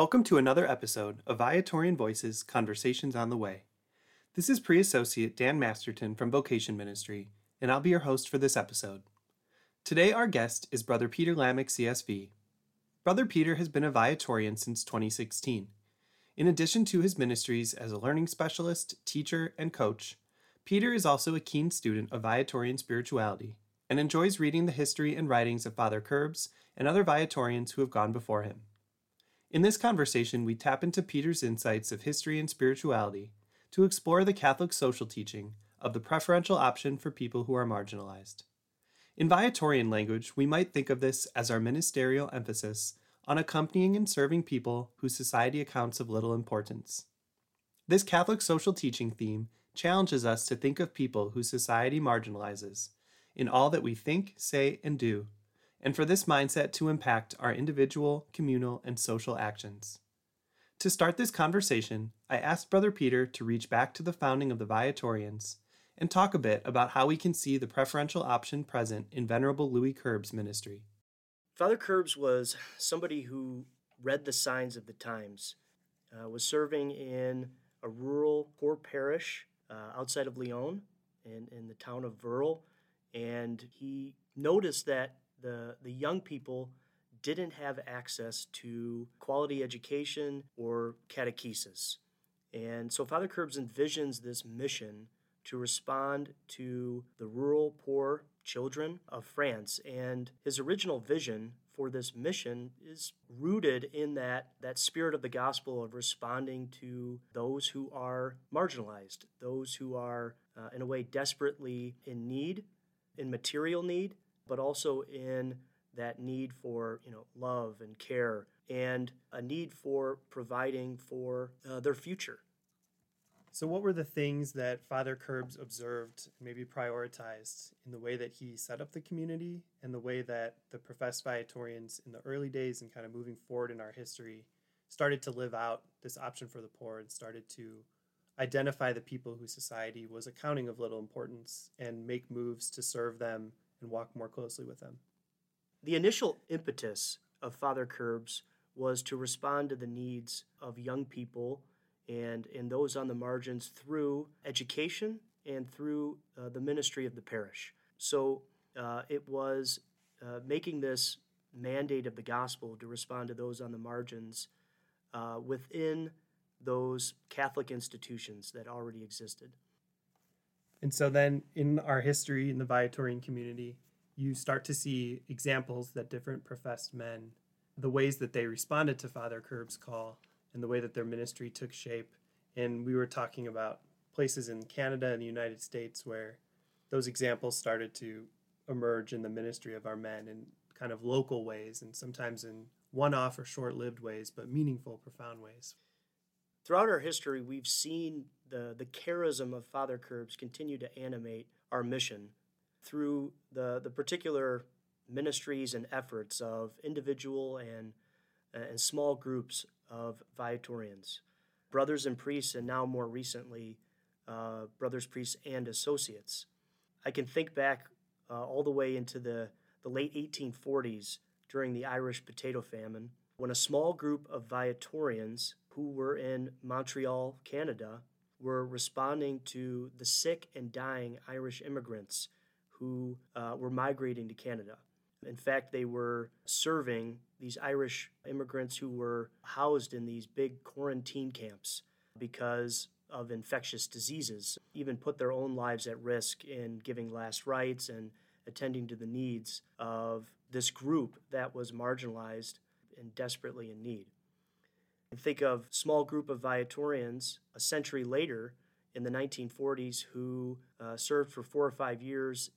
Welcome to another episode of Viatorian Voices Conversations on the Way. This is Pre Associate Dan Masterton from Vocation Ministry, and I'll be your host for this episode. Today, our guest is Brother Peter Lamick, CSV. Brother Peter has been a Viatorian since 2016. In addition to his ministries as a learning specialist, teacher, and coach, Peter is also a keen student of Viatorian spirituality and enjoys reading the history and writings of Father Querbes and other Viatorians who have gone before him. In this conversation, we tap into Peter's insights of history and spirituality to explore the Catholic social teaching of the preferential option for people who are marginalized. In Viatorian language, we might think of this as our ministerial emphasis on accompanying and serving people whose society accounts of little importance. This Catholic social teaching theme challenges us to think of people whose society marginalizes in all that we think, say, and do, and for this mindset to impact our individual, communal, and social actions. To start this conversation, I asked Brother Peter to reach back to the founding of the Viatorians and talk a bit about how we can see the preferential option present in Venerable Louis Querbes' ministry. Father Querbes was somebody who read the signs of the times, uh, was serving in a rural, poor parish uh, outside of Lyon in, in the town of Vourles, and he noticed that the, the young people didn't have access to quality education or catechesis. And so Father Querbes envisions this mission to respond to the rural, poor children of France. And his original vision for this mission is rooted in that, that spirit of the gospel of responding to those who are marginalized, those who are, uh, in a way, desperately in need, in material need, but also in that need for you know love and care and a need for providing for uh, their future. So, what were the things that Father Querbes observed and maybe prioritized in the way that he set up the community and the way that the professed Viatorians in the early days and kind of moving forward in our history started to live out this option for the poor and started to identify the people whose society was accounting of little importance and make moves to serve them and walk more closely with them? The initial impetus of Father Querbes was to respond to the needs of young people and, and those on the margins through education and through uh, the ministry of the parish. So uh, it was uh, making this mandate of the gospel to respond to those on the margins uh, within those Catholic institutions that already existed. And so then in our history in the Viatorian community, you start to see examples that different professed men, the ways that they responded to Father Querbes' call and the way that their ministry took shape. And we were talking about places in Canada and the United States where those examples started to emerge in the ministry of our men in kind of local ways and sometimes in one off or short lived ways, but meaningful, profound ways. Throughout our history, we've seen the, the charism of Father Querbes continued to animate our mission through the, the particular ministries and efforts of individual and, and small groups of Viatorians, brothers and priests, and now more recently, uh, brothers, priests, and associates. I can think back uh, all the way into the, the late 1840s during the Irish potato famine when a small group of Viatorians who were in Montreal, Canada, were responding to the sick and dying Irish immigrants who uh, were migrating to Canada. In fact, they were serving these Irish immigrants who were housed in these big quarantine camps because of infectious diseases, even put their own lives at risk in giving last rites and attending to the needs of this group that was marginalized and desperately in need. Think of small group of Viatorians a century later in the 1940s who uh, served for four or five years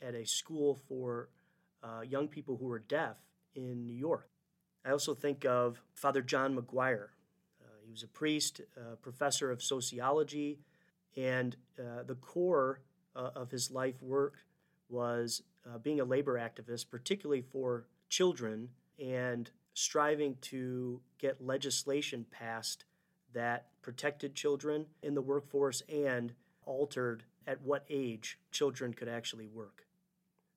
at a school for uh, young people who were deaf in New York. I also think of Father John McGuire. Uh, he was a priest, a professor of sociology, and uh, the core uh, of his life work was uh, being a labor activist, particularly for children, and striving to get legislation passed that protected children in the workforce and altered at what age children could actually work.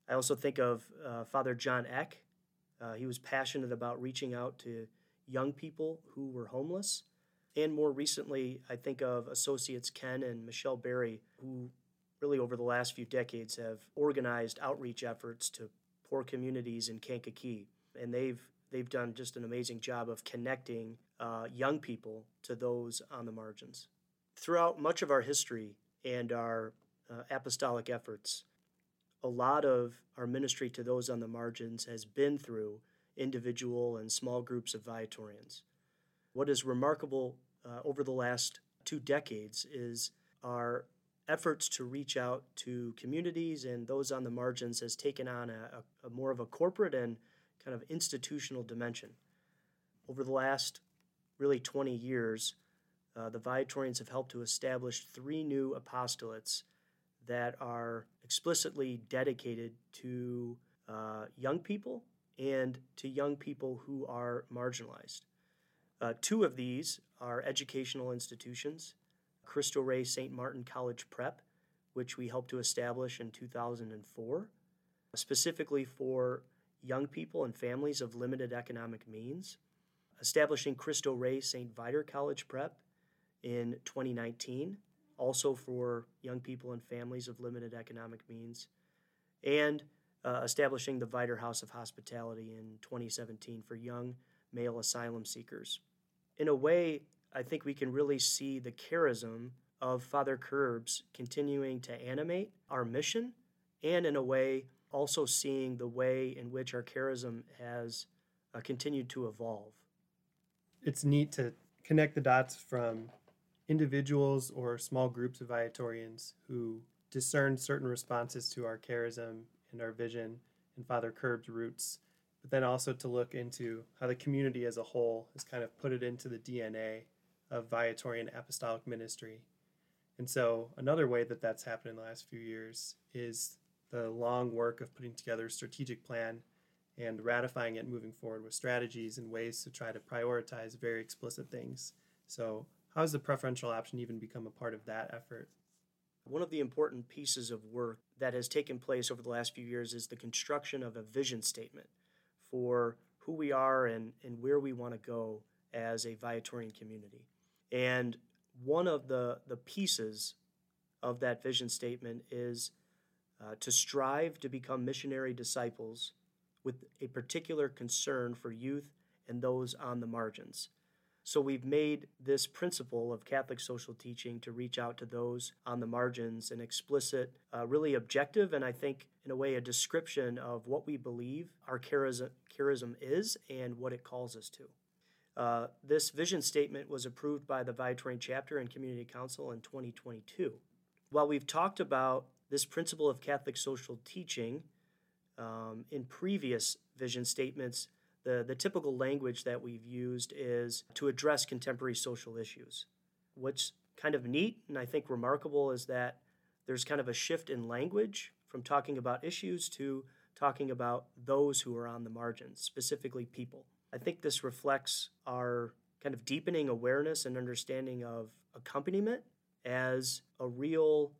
I also think of uh, Father John Eck. Uh, he was passionate about reaching out to young people who were homeless. And more recently, I think of associates Ken and Michelle Berry, who really over the last few decades have organized outreach efforts to poor communities in Kankakee. And they've they've done just an amazing job of connecting uh, young people to those on the margins. Throughout much of our history and our uh, apostolic efforts, a lot of our ministry to those on the margins has been through individual and small groups of Viatorians. What is remarkable uh, over the last two decades is our efforts to reach out to communities and those on the margins has taken on a, a, a more of a corporate and kind of institutional dimension. Over the last really 20 years, uh, the Viatorians have helped to establish three new apostolates that are explicitly dedicated to uh, young people and to young people who are marginalized. Uh, two of these are educational institutions Cristo Rey St. Martin College Prep, which we helped to establish in 2004, specifically for young people and families of limited economic means, establishing Cristo Rey St. Viator College Prep in 2019, also for young people and families of limited economic means, and uh, establishing the Viator House of Hospitality in 2017 for young male asylum seekers. In a way, I think we can really see the charism of Father Querbes continuing to animate our mission, and in a way, also seeing the way in which our charism has uh, continued to evolve. It's neat to connect the dots from individuals or small groups of Viatorians who discern certain responses to our charism and our vision and Father Querbes' roots, but then also to look into how the community as a whole has kind of put it into the DNA of Viatorian apostolic ministry. And so, another way that that's happened in the last few years is the long work of putting together a strategic plan and ratifying it moving forward with strategies and ways to try to prioritize very explicit things. So, how has the preferential option even become a part of that effort? One of the important pieces of work that has taken place over the last few years is the construction of a vision statement for who we are and, and where we want to go as a Viatorian community. And one of the, the pieces of that vision statement is uh, to strive to become missionary disciples with a particular concern for youth and those on the margins. So we've made this principle of Catholic social teaching to reach out to those on the margins an explicit, uh, really objective, and I think in a way a description of what we believe our charism, charism is and what it calls us to. Uh, this vision statement was approved by the Viatorian chapter and community council in 2022. While we've talked about this principle of Catholic social teaching um, in previous vision statements, the, the typical language that we've used is to address contemporary social issues. What's kind of neat and I think remarkable is that there's kind of a shift in language from talking about issues to talking about those who are on the margins, specifically people. I think this reflects our kind of deepening awareness and understanding of accompaniment as a real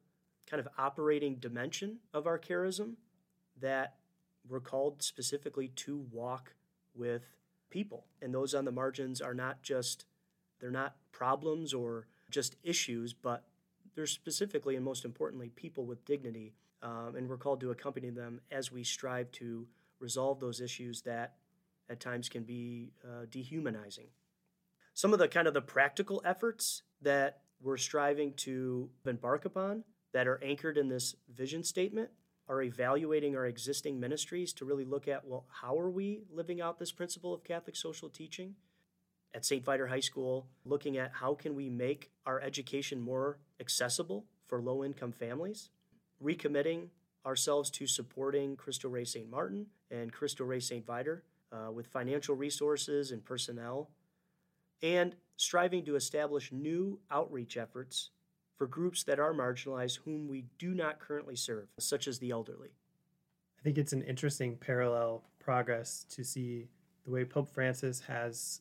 kind of operating dimension of our charism that we're called specifically to walk with people. And those on the margins are not just, they're not problems or just issues, but they're specifically and most importantly people with dignity. Um, and we're called to accompany them as we strive to resolve those issues that at times can be uh, dehumanizing. Some of the kind of the practical efforts that we're striving to embark upon that are anchored in this vision statement are evaluating our existing ministries to really look at well how are we living out this principle of catholic social teaching? At st viator high school looking at how can we make our education more accessible for low income families recommitting ourselves to supporting cristo rey st martin and cristo rey st viator uh, with financial resources and personnel, and striving to establish new outreach efforts for groups that are marginalized whom we do not currently serve, such as the elderly. I think it's an interesting parallel progress to see the way Pope Francis has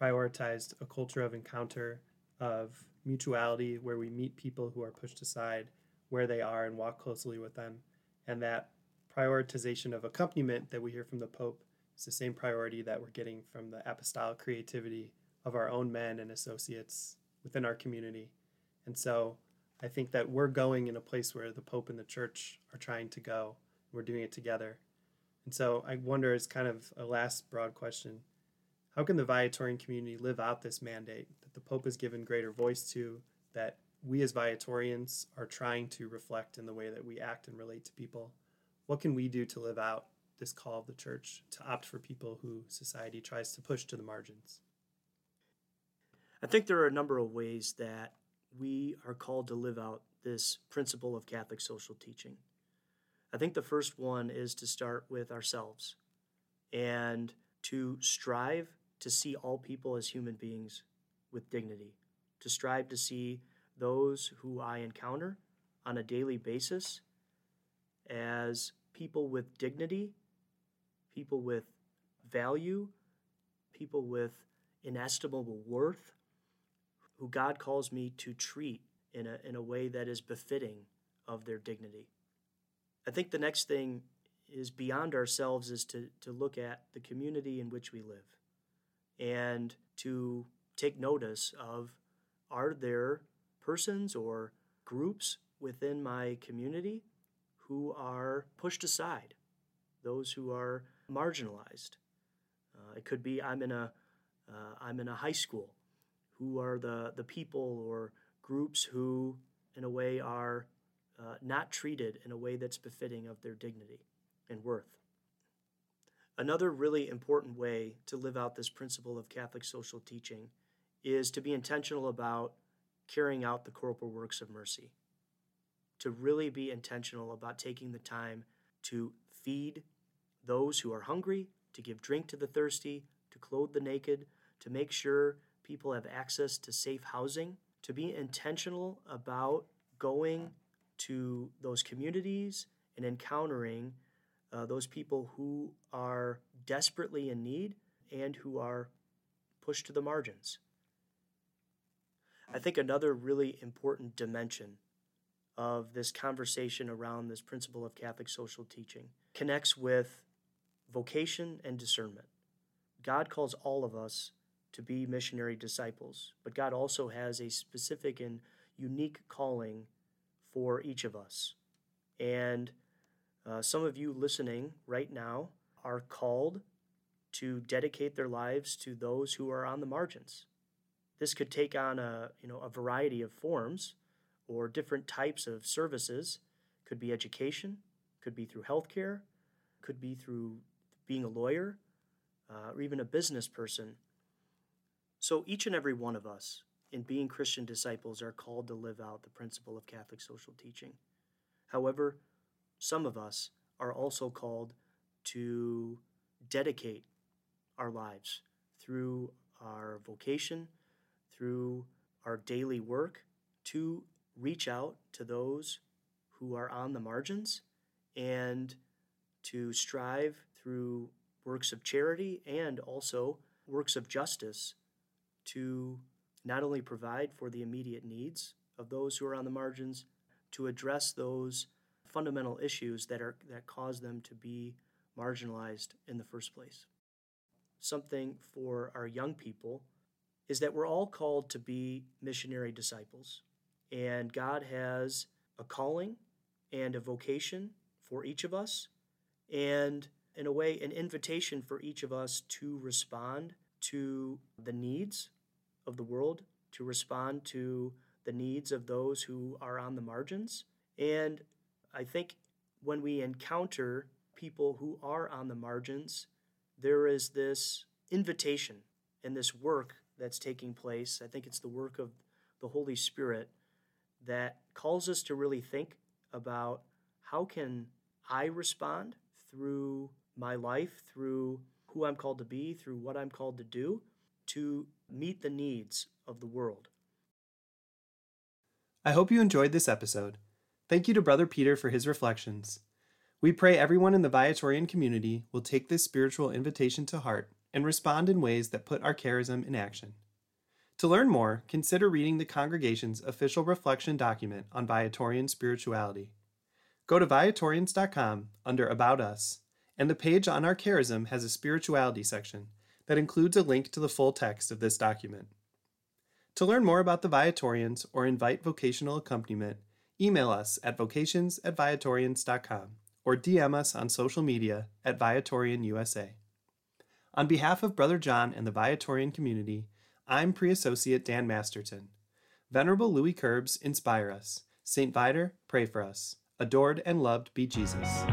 prioritized a culture of encounter, of mutuality, where we meet people who are pushed aside where they are and walk closely with them, and that prioritization of accompaniment that we hear from the Pope is the same priority that we're getting from the apostolic creativity of our own men and associates within our community. And so I think that we're going in a place where the Pope and the church are trying to go. We're doing it together. And so I wonder, as kind of a last broad question, how can the Viatorian community live out this mandate that the Pope has given greater voice to, that we as Viatorians are trying to reflect in the way that we act and relate to people? What can we do to live out this call of the church to opt for people who society tries to push to the margins? I think there are a number of ways that we are called to live out this principle of Catholic social teaching. I think the first one is to start with ourselves and to strive to see all people as human beings with dignity, to strive to see those who I encounter on a daily basis as people with dignity, people with value, people with inestimable worth, who God calls me to treat in a, in a way that is befitting of their dignity. I think the next thing is beyond ourselves is to, to look at the community in which we live and to take notice of are there persons or groups within my community who are pushed aside, those who are marginalized. Uh, it could be I'm in a am uh, in a high school. Who are the the people or groups who, in a way, are uh, not treated in a way that's befitting of their dignity and worth. Another really important way to live out this principle of Catholic social teaching is to be intentional about carrying out the corporal works of mercy. To really be intentional about taking the time to feed those who are hungry, to give drink to the thirsty, to clothe the naked, to make sure people have access to safe housing, to be intentional about going to those communities and encountering uh, those people who are desperately in need and who are pushed to the margins. I think another really important dimension of this conversation around this principle of Catholic social teaching connects with vocation and discernment. God calls all of us to be missionary disciples, but God also has a specific and unique calling for each of us. And uh, some of you listening right now are called to dedicate their lives to those who are on the margins. This could take on a, you know, a variety of forms or different types of services. Could be education, could be through healthcare, could be through being a lawyer, uh, or even a business person. So each and every one of us in being Christian disciples are called to live out the principle of Catholic social teaching. However, some of us are also called to dedicate our lives through our vocation, through our daily work, to reach out to those who are on the margins and to strive through works of charity and also works of justice to not only provide for the immediate needs of those who are on the margins, to address those fundamental issues that are that cause them to be marginalized in the first place. Something for our young people is that we're all called to be missionary disciples. And God has a calling and a vocation for each of us, and in a way, an invitation for each of us to respond to the needs of the world, to respond to the needs of those who are on the margins. And I think when we encounter people who are on the margins, there is this invitation and this work that's taking place. I think it's the work of the Holy Spirit that calls us to really think about how can I respond through my life, through who I'm called to be, through what I'm called to do, to meet the needs of the world. I hope you enjoyed this episode. Thank you to Brother Peter for his reflections. We pray everyone in the Viatorian community will take this spiritual invitation to heart and respond in ways that put our charism in action. To learn more, consider reading the congregation's official reflection document on Viatorian spirituality. Go to Viatorians.com under About Us and the page on our charism has a spirituality section that includes a link to the full text of this document. To learn more about the Viatorians or invite vocational accompaniment, email us at vocations at viatorians.com or DM us on social media at Viatorian USA. On behalf of Brother John and the Viatorian community, I'm Pre Associate Dan Masterton. Venerable Louis Querbes, inspire us. St. Viator, pray for us. Adored and loved be Jesus.